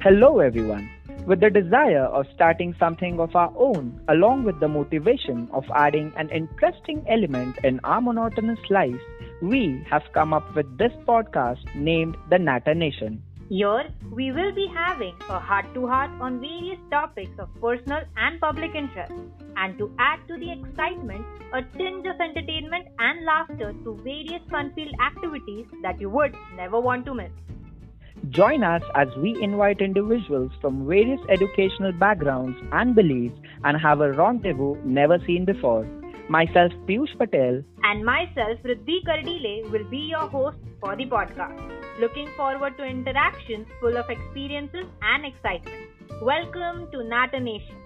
Hello, everyone. With the desire of starting something of our own, along with the motivation of adding an interesting element in our monotonous lives, we have come up with this podcast named The Natter Nation. Here, we will be having a heart to heart on various topics of personal and public interest. And to add to the excitement, a tinge of entertainment and laughter through various fun filled activities that you would never want to miss. Join us as we invite individuals from various educational backgrounds and beliefs and have a rendezvous never seen before. Myself, Piyush Patel, And myself, Riddhi Kardile, will be your host for the podcast. Looking forward to interactions full of experiences and excitement. Welcome to Natter Nation.